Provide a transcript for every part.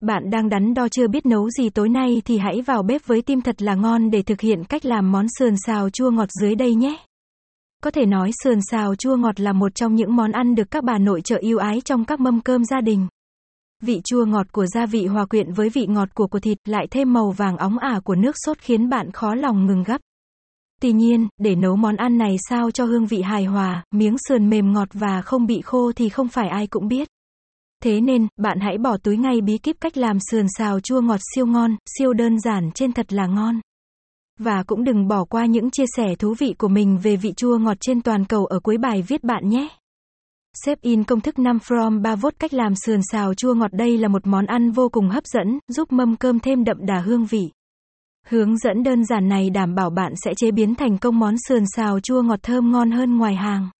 Bạn đang đắn đo chưa biết nấu gì tối nay thì hãy vào bếp với tim thật là ngon để thực hiện cách làm món sườn xào chua ngọt dưới đây nhé. Có thể nói sườn xào chua ngọt là một trong những món ăn được các bà nội trợ yêu ái trong các mâm cơm gia đình. Vị chua ngọt của gia vị hòa quyện với vị ngọt của của thịt lại thêm màu vàng óng ả của nước sốt khiến bạn khó lòng ngừng gấp. Tuy nhiên, để nấu món ăn này sao cho hương vị hài hòa, miếng sườn mềm ngọt và không bị khô thì không phải ai cũng biết. Thế nên, bạn hãy bỏ túi ngay bí kíp cách làm sườn xào chua ngọt siêu ngon, siêu đơn giản trên thật là ngon. Và cũng đừng bỏ qua những chia sẻ thú vị của mình về vị chua ngọt trên toàn cầu ở cuối bài viết bạn nhé. Xếp in công thức 5 from 3 vốt cách làm sườn xào chua ngọt đây là một món ăn vô cùng hấp dẫn, giúp mâm cơm thêm đậm đà hương vị. Hướng dẫn đơn giản này đảm bảo bạn sẽ chế biến thành công món sườn xào chua ngọt thơm ngon hơn ngoài hàng.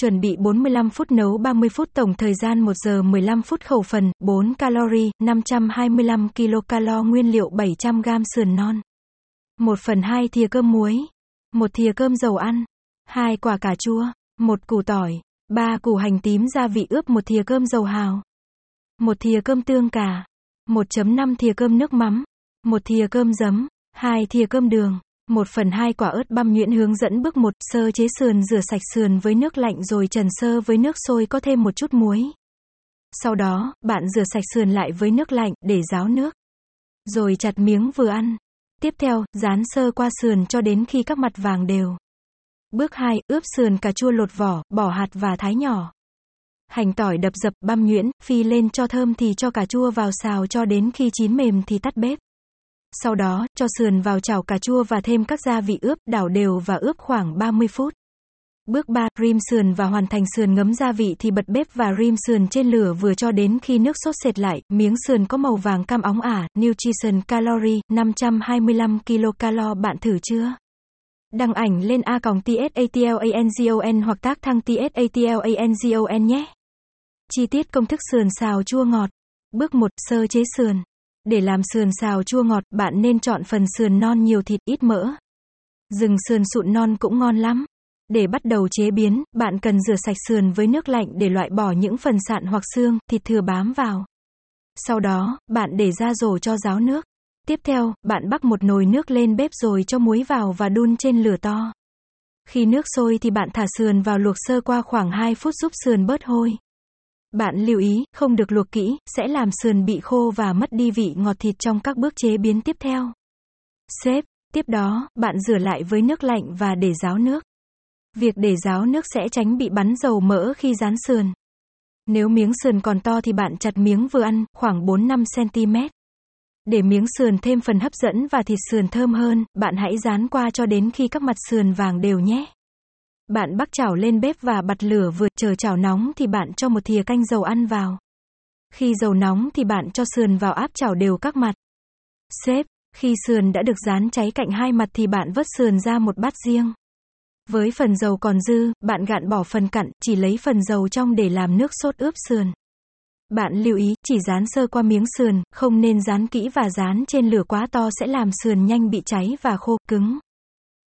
Chuẩn bị 45 phút nấu 30 phút tổng thời gian 1 giờ 15 phút khẩu phần, 4 calorie, 525 kilocalo nguyên liệu 700 g sườn non. 1 phần 2 thìa cơm muối. 1 thìa cơm dầu ăn. 2 quả cà chua. 1 củ tỏi. 3 củ hành tím gia vị ướp 1 thìa cơm dầu hào. 1 thìa cơm tương cà. 1.5 thìa cơm nước mắm. 1 thìa cơm giấm. 2 thìa cơm đường. 1 phần 2 quả ớt băm nhuyễn hướng dẫn bước 1, sơ chế sườn rửa sạch sườn với nước lạnh rồi trần sơ với nước sôi có thêm một chút muối. Sau đó, bạn rửa sạch sườn lại với nước lạnh để ráo nước. Rồi chặt miếng vừa ăn. Tiếp theo, rán sơ qua sườn cho đến khi các mặt vàng đều. Bước 2, ướp sườn cà chua lột vỏ, bỏ hạt và thái nhỏ. Hành tỏi đập dập, băm nhuyễn, phi lên cho thơm thì cho cà chua vào xào cho đến khi chín mềm thì tắt bếp. Sau đó, cho sườn vào chảo cà chua và thêm các gia vị ướp, đảo đều và ướp khoảng 30 phút. Bước 3, rim sườn và hoàn thành sườn ngấm gia vị thì bật bếp và rim sườn trên lửa vừa cho đến khi nước sốt sệt lại, miếng sườn có màu vàng cam óng ả, nutrition calorie, 525 kilocalo bạn thử chưa? Đăng ảnh lên A còng TSATLANGON hoặc tác thăng TSATLANGON nhé. Chi tiết công thức sườn xào chua ngọt. Bước 1, sơ chế sườn. Để làm sườn xào chua ngọt, bạn nên chọn phần sườn non nhiều thịt ít mỡ. Rừng sườn sụn non cũng ngon lắm. Để bắt đầu chế biến, bạn cần rửa sạch sườn với nước lạnh để loại bỏ những phần sạn hoặc xương, thịt thừa bám vào. Sau đó, bạn để ra rổ cho ráo nước. Tiếp theo, bạn bắc một nồi nước lên bếp rồi cho muối vào và đun trên lửa to. Khi nước sôi thì bạn thả sườn vào luộc sơ qua khoảng 2 phút giúp sườn bớt hôi. Bạn lưu ý, không được luộc kỹ, sẽ làm sườn bị khô và mất đi vị ngọt thịt trong các bước chế biến tiếp theo. Xếp, tiếp đó, bạn rửa lại với nước lạnh và để ráo nước. Việc để ráo nước sẽ tránh bị bắn dầu mỡ khi rán sườn. Nếu miếng sườn còn to thì bạn chặt miếng vừa ăn, khoảng 4-5 cm. Để miếng sườn thêm phần hấp dẫn và thịt sườn thơm hơn, bạn hãy rán qua cho đến khi các mặt sườn vàng đều nhé. Bạn bắc chảo lên bếp và bật lửa vừa chờ chảo nóng thì bạn cho một thìa canh dầu ăn vào. Khi dầu nóng thì bạn cho sườn vào áp chảo đều các mặt. Xếp, khi sườn đã được dán cháy cạnh hai mặt thì bạn vớt sườn ra một bát riêng. Với phần dầu còn dư, bạn gạn bỏ phần cặn, chỉ lấy phần dầu trong để làm nước sốt ướp sườn. Bạn lưu ý, chỉ dán sơ qua miếng sườn, không nên dán kỹ và dán trên lửa quá to sẽ làm sườn nhanh bị cháy và khô, cứng.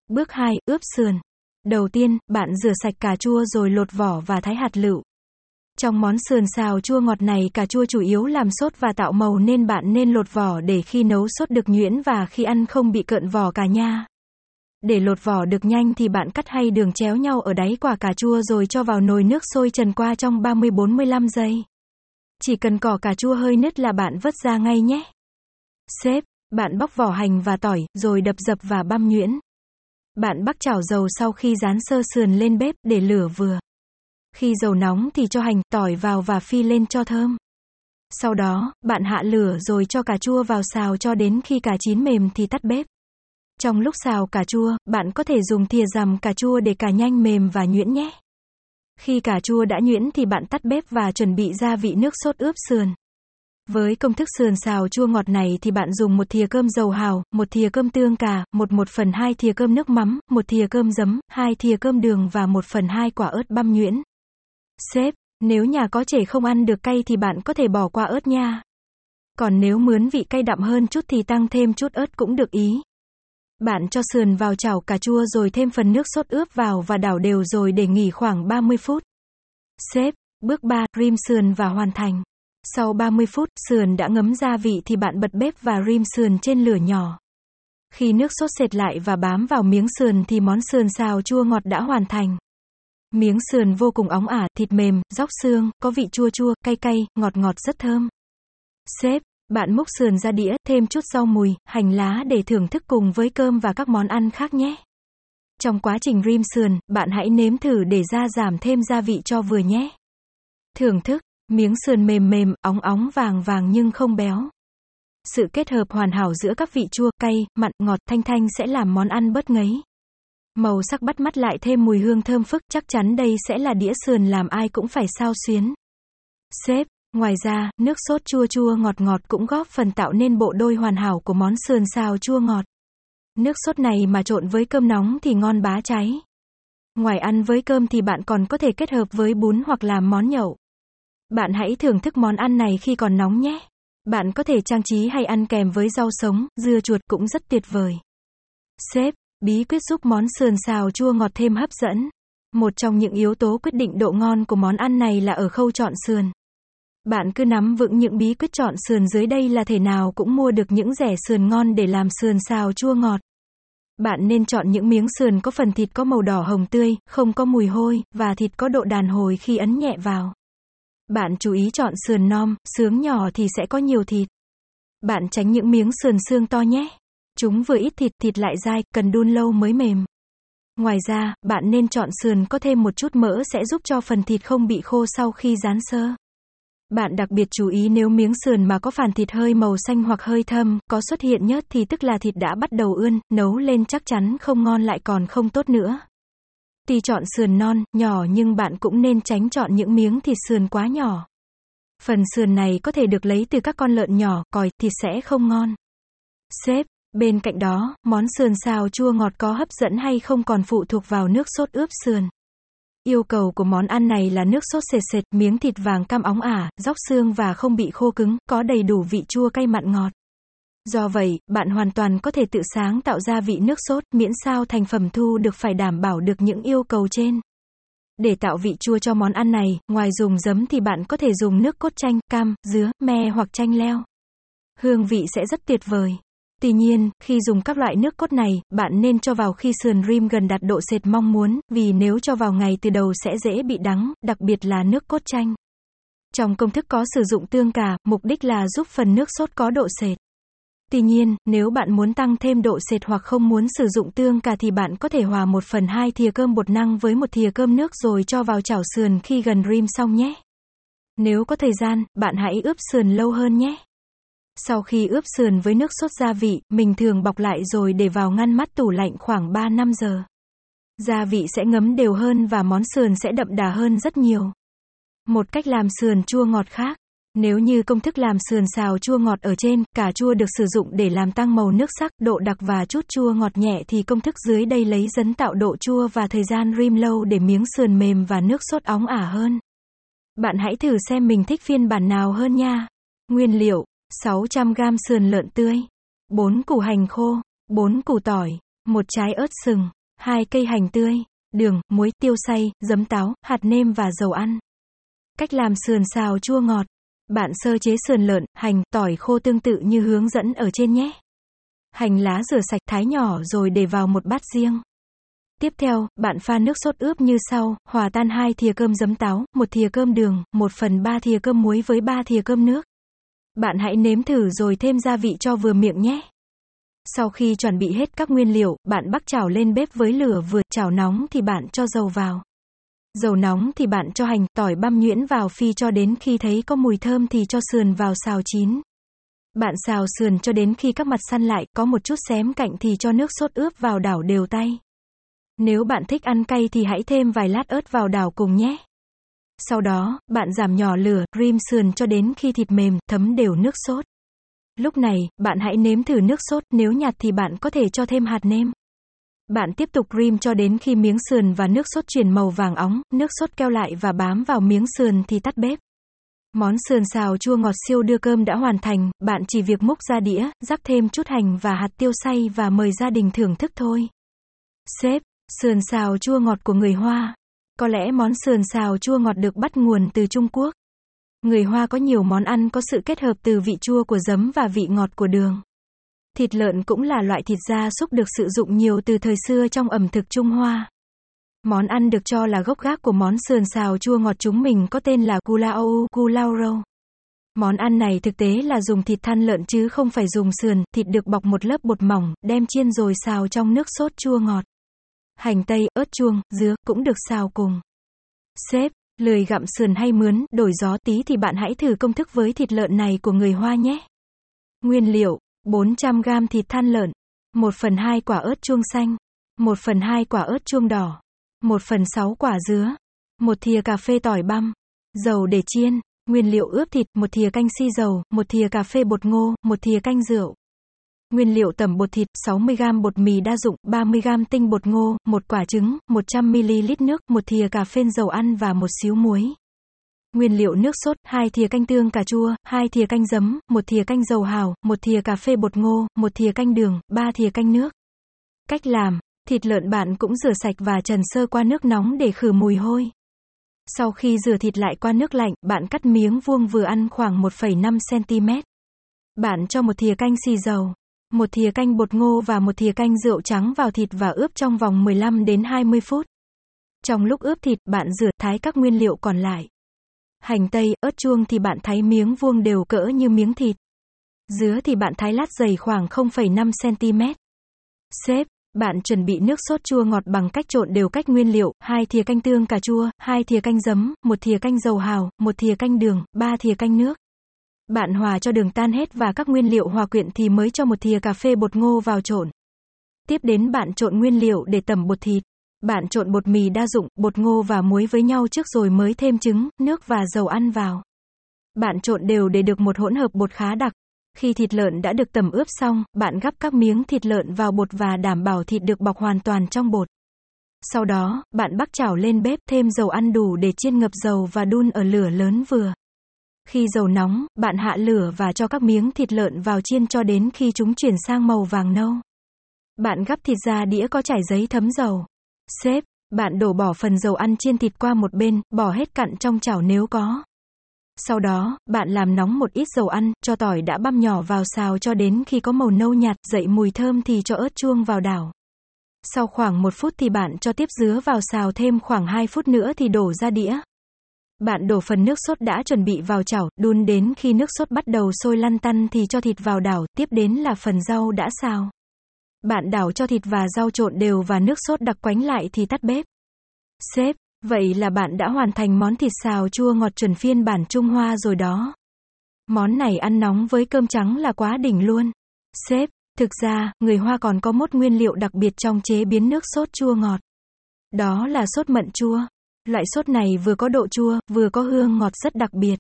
Bước 2, ướp sườn. Đầu tiên, bạn rửa sạch cà chua rồi lột vỏ và thái hạt lựu. Trong món sườn xào chua ngọt này cà chua chủ yếu làm sốt và tạo màu nên bạn nên lột vỏ để khi nấu sốt được nhuyễn và khi ăn không bị cợn vỏ cả nha. Để lột vỏ được nhanh thì bạn cắt hay đường chéo nhau ở đáy quả cà chua rồi cho vào nồi nước sôi trần qua trong 30-45 giây. Chỉ cần cỏ cà chua hơi nứt là bạn vớt ra ngay nhé. Xếp, bạn bóc vỏ hành và tỏi, rồi đập dập và băm nhuyễn. Bạn bắc chảo dầu sau khi rán sơ sườn lên bếp để lửa vừa. Khi dầu nóng thì cho hành, tỏi vào và phi lên cho thơm. Sau đó, bạn hạ lửa rồi cho cà chua vào xào cho đến khi cà chín mềm thì tắt bếp. Trong lúc xào cà chua, bạn có thể dùng thìa rằm cà chua để cà nhanh mềm và nhuyễn nhé. Khi cà chua đã nhuyễn thì bạn tắt bếp và chuẩn bị gia vị nước sốt ướp sườn. Với công thức sườn xào chua ngọt này thì bạn dùng một thìa cơm dầu hào, một thìa cơm tương cà, một một phần hai thìa cơm nước mắm, một thìa cơm giấm, hai thìa cơm đường và một phần hai quả ớt băm nhuyễn. Sếp, nếu nhà có trẻ không ăn được cay thì bạn có thể bỏ qua ớt nha. Còn nếu mướn vị cay đậm hơn chút thì tăng thêm chút ớt cũng được ý. Bạn cho sườn vào chảo cà chua rồi thêm phần nước sốt ướp vào và đảo đều rồi để nghỉ khoảng 30 phút. Xếp, bước 3, rim sườn và hoàn thành. Sau 30 phút, sườn đã ngấm gia vị thì bạn bật bếp và rim sườn trên lửa nhỏ. Khi nước sốt sệt lại và bám vào miếng sườn thì món sườn xào chua ngọt đã hoàn thành. Miếng sườn vô cùng óng ả, thịt mềm, róc xương, có vị chua chua, cay cay, ngọt ngọt rất thơm. Sếp, bạn múc sườn ra đĩa, thêm chút rau mùi, hành lá để thưởng thức cùng với cơm và các món ăn khác nhé. Trong quá trình rim sườn, bạn hãy nếm thử để ra giảm thêm gia vị cho vừa nhé. Thưởng thức, miếng sườn mềm mềm, óng óng vàng vàng nhưng không béo. Sự kết hợp hoàn hảo giữa các vị chua, cay, mặn, ngọt, thanh thanh sẽ làm món ăn bớt ngấy. Màu sắc bắt mắt lại thêm mùi hương thơm phức, chắc chắn đây sẽ là đĩa sườn làm ai cũng phải sao xuyến. Xếp ngoài ra, nước sốt chua chua ngọt ngọt cũng góp phần tạo nên bộ đôi hoàn hảo của món sườn xào chua ngọt. Nước sốt này mà trộn với cơm nóng thì ngon bá cháy. Ngoài ăn với cơm thì bạn còn có thể kết hợp với bún hoặc làm món nhậu. Bạn hãy thưởng thức món ăn này khi còn nóng nhé. Bạn có thể trang trí hay ăn kèm với rau sống, dưa chuột cũng rất tuyệt vời. Sếp, bí quyết giúp món sườn xào chua ngọt thêm hấp dẫn. Một trong những yếu tố quyết định độ ngon của món ăn này là ở khâu chọn sườn. Bạn cứ nắm vững những bí quyết chọn sườn dưới đây là thể nào cũng mua được những rẻ sườn ngon để làm sườn xào chua ngọt. Bạn nên chọn những miếng sườn có phần thịt có màu đỏ hồng tươi, không có mùi hôi, và thịt có độ đàn hồi khi ấn nhẹ vào. Bạn chú ý chọn sườn non, sướng nhỏ thì sẽ có nhiều thịt. Bạn tránh những miếng sườn xương to nhé. Chúng vừa ít thịt, thịt lại dai, cần đun lâu mới mềm. Ngoài ra, bạn nên chọn sườn có thêm một chút mỡ sẽ giúp cho phần thịt không bị khô sau khi rán sơ. Bạn đặc biệt chú ý nếu miếng sườn mà có phản thịt hơi màu xanh hoặc hơi thâm, có xuất hiện nhớt thì tức là thịt đã bắt đầu ươn, nấu lên chắc chắn không ngon lại còn không tốt nữa. Tuy chọn sườn non, nhỏ nhưng bạn cũng nên tránh chọn những miếng thịt sườn quá nhỏ. Phần sườn này có thể được lấy từ các con lợn nhỏ, còi, thịt sẽ không ngon. xếp bên cạnh đó, món sườn xào chua ngọt có hấp dẫn hay không còn phụ thuộc vào nước sốt ướp sườn. Yêu cầu của món ăn này là nước sốt sệt sệt, miếng thịt vàng cam óng ả, dóc xương và không bị khô cứng, có đầy đủ vị chua cay mặn ngọt. Do vậy, bạn hoàn toàn có thể tự sáng tạo ra vị nước sốt, miễn sao thành phẩm thu được phải đảm bảo được những yêu cầu trên. Để tạo vị chua cho món ăn này, ngoài dùng giấm thì bạn có thể dùng nước cốt chanh, cam, dứa, me hoặc chanh leo. Hương vị sẽ rất tuyệt vời. Tuy nhiên, khi dùng các loại nước cốt này, bạn nên cho vào khi sườn rim gần đạt độ sệt mong muốn, vì nếu cho vào ngày từ đầu sẽ dễ bị đắng, đặc biệt là nước cốt chanh. Trong công thức có sử dụng tương cà, mục đích là giúp phần nước sốt có độ sệt. Tuy nhiên, nếu bạn muốn tăng thêm độ sệt hoặc không muốn sử dụng tương cà thì bạn có thể hòa 1 phần 2 thìa cơm bột năng với một thìa cơm nước rồi cho vào chảo sườn khi gần rim xong nhé. Nếu có thời gian, bạn hãy ướp sườn lâu hơn nhé. Sau khi ướp sườn với nước sốt gia vị, mình thường bọc lại rồi để vào ngăn mát tủ lạnh khoảng 3 năm giờ. Gia vị sẽ ngấm đều hơn và món sườn sẽ đậm đà hơn rất nhiều. Một cách làm sườn chua ngọt khác. Nếu như công thức làm sườn xào chua ngọt ở trên, cà chua được sử dụng để làm tăng màu nước sắc, độ đặc và chút chua ngọt nhẹ thì công thức dưới đây lấy dấn tạo độ chua và thời gian rim lâu để miếng sườn mềm và nước sốt óng ả hơn. Bạn hãy thử xem mình thích phiên bản nào hơn nha. Nguyên liệu 600g sườn lợn tươi, 4 củ hành khô, 4 củ tỏi, một trái ớt sừng, 2 cây hành tươi, đường, muối, tiêu xay, giấm táo, hạt nêm và dầu ăn. Cách làm sườn xào chua ngọt. Bạn sơ chế sườn lợn, hành, tỏi khô tương tự như hướng dẫn ở trên nhé. Hành lá rửa sạch thái nhỏ rồi để vào một bát riêng. Tiếp theo, bạn pha nước sốt ướp như sau, hòa tan 2 thìa cơm giấm táo, 1 thìa cơm đường, 1 phần 3 thìa cơm muối với 3 thìa cơm nước. Bạn hãy nếm thử rồi thêm gia vị cho vừa miệng nhé. Sau khi chuẩn bị hết các nguyên liệu, bạn bắc chảo lên bếp với lửa vừa, chảo nóng thì bạn cho dầu vào. Dầu nóng thì bạn cho hành, tỏi băm nhuyễn vào phi cho đến khi thấy có mùi thơm thì cho sườn vào xào chín. Bạn xào sườn cho đến khi các mặt săn lại, có một chút xém cạnh thì cho nước sốt ướp vào đảo đều tay. Nếu bạn thích ăn cay thì hãy thêm vài lát ớt vào đảo cùng nhé. Sau đó, bạn giảm nhỏ lửa, rim sườn cho đến khi thịt mềm, thấm đều nước sốt. Lúc này, bạn hãy nếm thử nước sốt, nếu nhạt thì bạn có thể cho thêm hạt nêm. Bạn tiếp tục rim cho đến khi miếng sườn và nước sốt chuyển màu vàng óng, nước sốt keo lại và bám vào miếng sườn thì tắt bếp. Món sườn xào chua ngọt siêu đưa cơm đã hoàn thành, bạn chỉ việc múc ra đĩa, rắc thêm chút hành và hạt tiêu xay và mời gia đình thưởng thức thôi. Sếp, sườn xào chua ngọt của người Hoa. Có lẽ món sườn xào chua ngọt được bắt nguồn từ Trung Quốc. Người Hoa có nhiều món ăn có sự kết hợp từ vị chua của giấm và vị ngọt của đường. Thịt lợn cũng là loại thịt gia súc được sử dụng nhiều từ thời xưa trong ẩm thực Trung Hoa. Món ăn được cho là gốc gác của món sườn xào chua ngọt chúng mình có tên là Kulao Kulauro. Món ăn này thực tế là dùng thịt than lợn chứ không phải dùng sườn, thịt được bọc một lớp bột mỏng, đem chiên rồi xào trong nước sốt chua ngọt. Hành tây, ớt chuông, dứa cũng được xào cùng. xếp lười gặm sườn hay mướn, đổi gió tí thì bạn hãy thử công thức với thịt lợn này của người Hoa nhé. Nguyên liệu, 400g thịt than lợn, 1 phần 2 quả ớt chuông xanh, 1 phần 2 quả ớt chuông đỏ, 1 phần 6 quả dứa, 1 thìa cà phê tỏi băm, dầu để chiên, nguyên liệu ướp thịt, 1 thìa canh xi dầu, 1 thìa cà phê bột ngô, 1 thìa canh rượu. Nguyên liệu tẩm bột thịt, 60g bột mì đa dụng, 30g tinh bột ngô, một quả trứng, 100ml nước, một thìa cà phê dầu ăn và một xíu muối. Nguyên liệu nước sốt, 2 thìa canh tương cà chua, 2 thìa canh giấm, 1 thìa canh dầu hào, 1 thìa cà phê bột ngô, 1 thìa canh đường, 3 thìa canh nước. Cách làm, thịt lợn bạn cũng rửa sạch và trần sơ qua nước nóng để khử mùi hôi. Sau khi rửa thịt lại qua nước lạnh, bạn cắt miếng vuông vừa ăn khoảng 1,5 cm. Bạn cho một thìa canh xì dầu, một thìa canh bột ngô và một thìa canh rượu trắng vào thịt và ướp trong vòng 15 đến 20 phút. Trong lúc ướp thịt, bạn rửa thái các nguyên liệu còn lại. Hành tây, ớt chuông thì bạn thái miếng vuông đều cỡ như miếng thịt. Dứa thì bạn thái lát dày khoảng 0,5 cm. Xếp, bạn chuẩn bị nước sốt chua ngọt bằng cách trộn đều cách nguyên liệu, 2 thìa canh tương cà chua, 2 thìa canh giấm, 1 thìa canh dầu hào, 1 thìa canh đường, 3 thìa canh nước. Bạn hòa cho đường tan hết và các nguyên liệu hòa quyện thì mới cho một thìa cà phê bột ngô vào trộn. Tiếp đến bạn trộn nguyên liệu để tẩm bột thịt. Bạn trộn bột mì đa dụng, bột ngô và muối với nhau trước rồi mới thêm trứng, nước và dầu ăn vào. Bạn trộn đều để được một hỗn hợp bột khá đặc. Khi thịt lợn đã được tẩm ướp xong, bạn gắp các miếng thịt lợn vào bột và đảm bảo thịt được bọc hoàn toàn trong bột. Sau đó, bạn bắc chảo lên bếp, thêm dầu ăn đủ để chiên ngập dầu và đun ở lửa lớn vừa. Khi dầu nóng, bạn hạ lửa và cho các miếng thịt lợn vào chiên cho đến khi chúng chuyển sang màu vàng nâu. Bạn gắp thịt ra đĩa có trải giấy thấm dầu. Xếp, bạn đổ bỏ phần dầu ăn chiên thịt qua một bên, bỏ hết cặn trong chảo nếu có. Sau đó, bạn làm nóng một ít dầu ăn, cho tỏi đã băm nhỏ vào xào cho đến khi có màu nâu nhạt, dậy mùi thơm thì cho ớt chuông vào đảo. Sau khoảng một phút thì bạn cho tiếp dứa vào xào thêm khoảng 2 phút nữa thì đổ ra đĩa. Bạn đổ phần nước sốt đã chuẩn bị vào chảo, đun đến khi nước sốt bắt đầu sôi lăn tăn thì cho thịt vào đảo, tiếp đến là phần rau đã xào. Bạn đảo cho thịt và rau trộn đều và nước sốt đặc quánh lại thì tắt bếp. Sếp, vậy là bạn đã hoàn thành món thịt xào chua ngọt chuẩn phiên bản Trung Hoa rồi đó. Món này ăn nóng với cơm trắng là quá đỉnh luôn. Sếp, thực ra, người Hoa còn có một nguyên liệu đặc biệt trong chế biến nước sốt chua ngọt. Đó là sốt mận chua. Loại sốt này vừa có độ chua, vừa có hương ngọt rất đặc biệt.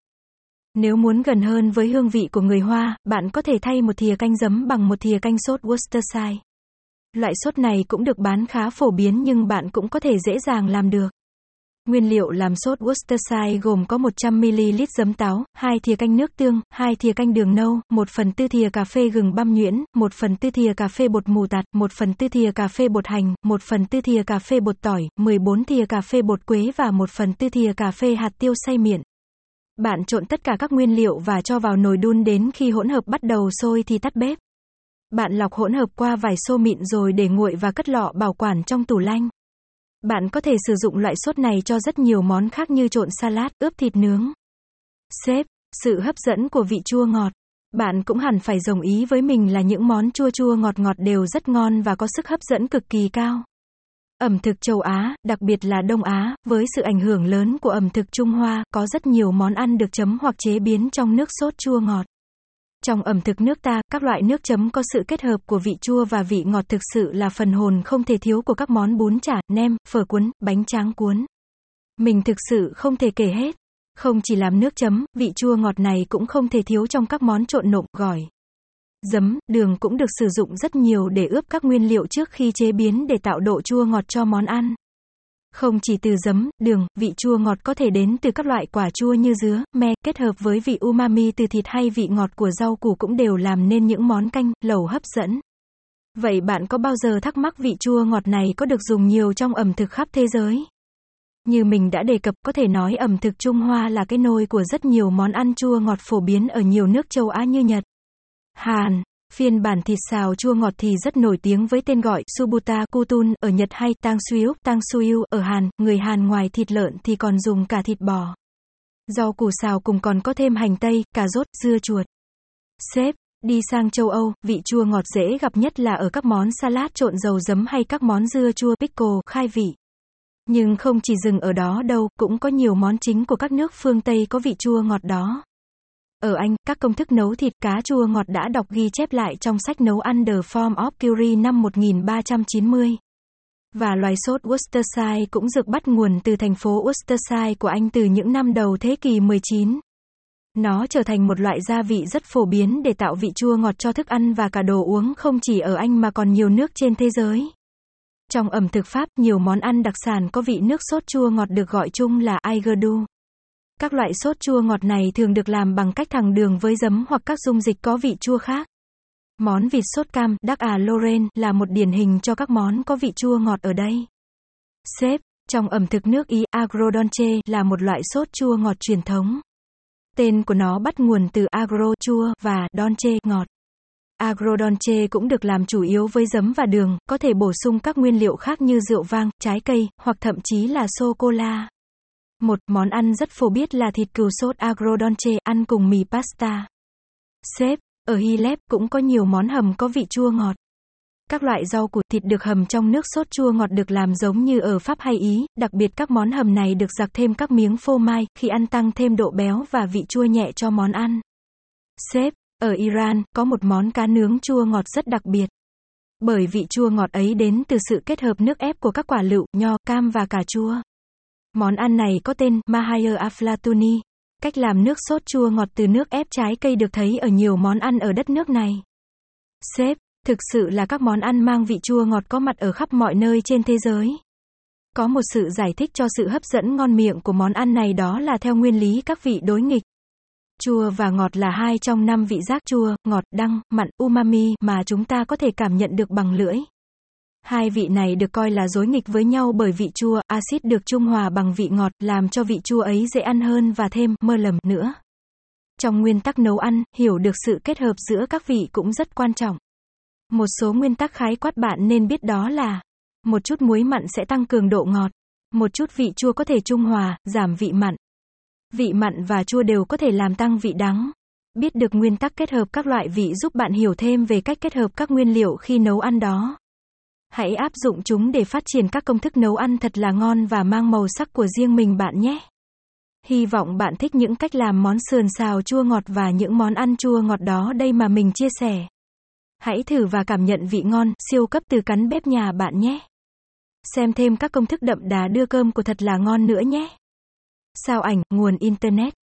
Nếu muốn gần hơn với hương vị của người Hoa, bạn có thể thay một thìa canh giấm bằng một thìa canh sốt Worcestershire. Loại sốt này cũng được bán khá phổ biến nhưng bạn cũng có thể dễ dàng làm được. Nguyên liệu làm sốt Worcestershire gồm có 100ml giấm táo, 2 thìa canh nước tương, 2 thìa canh đường nâu, 1 phần tư thìa cà phê gừng băm nhuyễn, 1 phần tư thìa cà phê bột mù tạt, 1 phần tư thìa cà phê bột hành, 1 phần tư thìa cà phê bột tỏi, 14 thìa cà phê bột quế và 1 phần tư thìa cà phê hạt tiêu xay miệng. Bạn trộn tất cả các nguyên liệu và cho vào nồi đun đến khi hỗn hợp bắt đầu sôi thì tắt bếp. Bạn lọc hỗn hợp qua vài xô mịn rồi để nguội và cất lọ bảo quản trong tủ lạnh. Bạn có thể sử dụng loại sốt này cho rất nhiều món khác như trộn salad, ướp thịt nướng. xếp, sự hấp dẫn của vị chua ngọt. Bạn cũng hẳn phải đồng ý với mình là những món chua chua ngọt ngọt đều rất ngon và có sức hấp dẫn cực kỳ cao. Ẩm thực châu Á, đặc biệt là Đông Á, với sự ảnh hưởng lớn của ẩm thực Trung Hoa, có rất nhiều món ăn được chấm hoặc chế biến trong nước sốt chua ngọt. Trong ẩm thực nước ta, các loại nước chấm có sự kết hợp của vị chua và vị ngọt thực sự là phần hồn không thể thiếu của các món bún chả, nem, phở cuốn, bánh tráng cuốn. Mình thực sự không thể kể hết. Không chỉ làm nước chấm, vị chua ngọt này cũng không thể thiếu trong các món trộn nộm, gỏi. Giấm, đường cũng được sử dụng rất nhiều để ướp các nguyên liệu trước khi chế biến để tạo độ chua ngọt cho món ăn. Không chỉ từ giấm, đường, vị chua ngọt có thể đến từ các loại quả chua như dứa, me, kết hợp với vị umami từ thịt hay vị ngọt của rau củ cũng đều làm nên những món canh, lẩu hấp dẫn. Vậy bạn có bao giờ thắc mắc vị chua ngọt này có được dùng nhiều trong ẩm thực khắp thế giới? Như mình đã đề cập, có thể nói ẩm thực Trung Hoa là cái nôi của rất nhiều món ăn chua ngọt phổ biến ở nhiều nước châu Á như Nhật, Hàn. Phiên bản thịt xào chua ngọt thì rất nổi tiếng với tên gọi Subuta Kutun ở Nhật hay Tang Suyuk Tang Suyu ở Hàn, người Hàn ngoài thịt lợn thì còn dùng cả thịt bò. Rau củ xào cùng còn có thêm hành tây, cà rốt, dưa chuột. Xếp, đi sang châu Âu, vị chua ngọt dễ gặp nhất là ở các món salad trộn dầu giấm hay các món dưa chua pickle khai vị. Nhưng không chỉ dừng ở đó đâu, cũng có nhiều món chính của các nước phương Tây có vị chua ngọt đó. Ở Anh, các công thức nấu thịt cá chua ngọt đã đọc ghi chép lại trong sách nấu ăn The Form of Curie năm 1390. Và loài sốt Worcestershire cũng được bắt nguồn từ thành phố Worcestershire của Anh từ những năm đầu thế kỷ 19. Nó trở thành một loại gia vị rất phổ biến để tạo vị chua ngọt cho thức ăn và cả đồ uống không chỉ ở Anh mà còn nhiều nước trên thế giới. Trong ẩm thực Pháp, nhiều món ăn đặc sản có vị nước sốt chua ngọt được gọi chung là aigurdu. Các loại sốt chua ngọt này thường được làm bằng cách thẳng đường với giấm hoặc các dung dịch có vị chua khác. Món vịt sốt cam Đắc à Lorraine là một điển hình cho các món có vị chua ngọt ở đây. xếp trong ẩm thực nước Ý, agrodonce là một loại sốt chua ngọt truyền thống. Tên của nó bắt nguồn từ agro chua và donce ngọt. Agrodonce cũng được làm chủ yếu với giấm và đường, có thể bổ sung các nguyên liệu khác như rượu vang, trái cây, hoặc thậm chí là sô cô la một Món ăn rất phổ biết là thịt cừu sốt agrodolce, ăn cùng mì pasta. Xếp, ở Hy Lép cũng có nhiều món hầm có vị chua ngọt. Các loại rau củ thịt được hầm trong nước sốt chua ngọt được làm giống như ở Pháp hay Ý, đặc biệt các món hầm này được giặc thêm các miếng phô mai, khi ăn tăng thêm độ béo và vị chua nhẹ cho món ăn. Xếp, ở Iran, có một món cá nướng chua ngọt rất đặc biệt. Bởi vị chua ngọt ấy đến từ sự kết hợp nước ép của các quả lựu, nho, cam và cà chua. Món ăn này có tên Mahaya Aflatuni. Cách làm nước sốt chua ngọt từ nước ép trái cây được thấy ở nhiều món ăn ở đất nước này. Sếp, thực sự là các món ăn mang vị chua ngọt có mặt ở khắp mọi nơi trên thế giới. Có một sự giải thích cho sự hấp dẫn ngon miệng của món ăn này đó là theo nguyên lý các vị đối nghịch. Chua và ngọt là hai trong năm vị giác chua, ngọt, đắng, mặn, umami mà chúng ta có thể cảm nhận được bằng lưỡi. Hai vị này được coi là dối nghịch với nhau bởi vị chua, axit được trung hòa bằng vị ngọt, làm cho vị chua ấy dễ ăn hơn và thêm mơ lầm nữa. Trong nguyên tắc nấu ăn, hiểu được sự kết hợp giữa các vị cũng rất quan trọng. Một số nguyên tắc khái quát bạn nên biết đó là một chút muối mặn sẽ tăng cường độ ngọt, một chút vị chua có thể trung hòa, giảm vị mặn. Vị mặn và chua đều có thể làm tăng vị đắng. Biết được nguyên tắc kết hợp các loại vị giúp bạn hiểu thêm về cách kết hợp các nguyên liệu khi nấu ăn đó. Hãy áp dụng chúng để phát triển các công thức nấu ăn thật là ngon và mang màu sắc của riêng mình bạn nhé. Hy vọng bạn thích những cách làm món sườn xào chua ngọt và những món ăn chua ngọt đó đây mà mình chia sẻ. Hãy thử và cảm nhận vị ngon, siêu cấp từ cắn bếp nhà bạn nhé. Xem thêm các công thức đậm đà đưa cơm của thật là ngon nữa nhé. Sao ảnh, nguồn Internet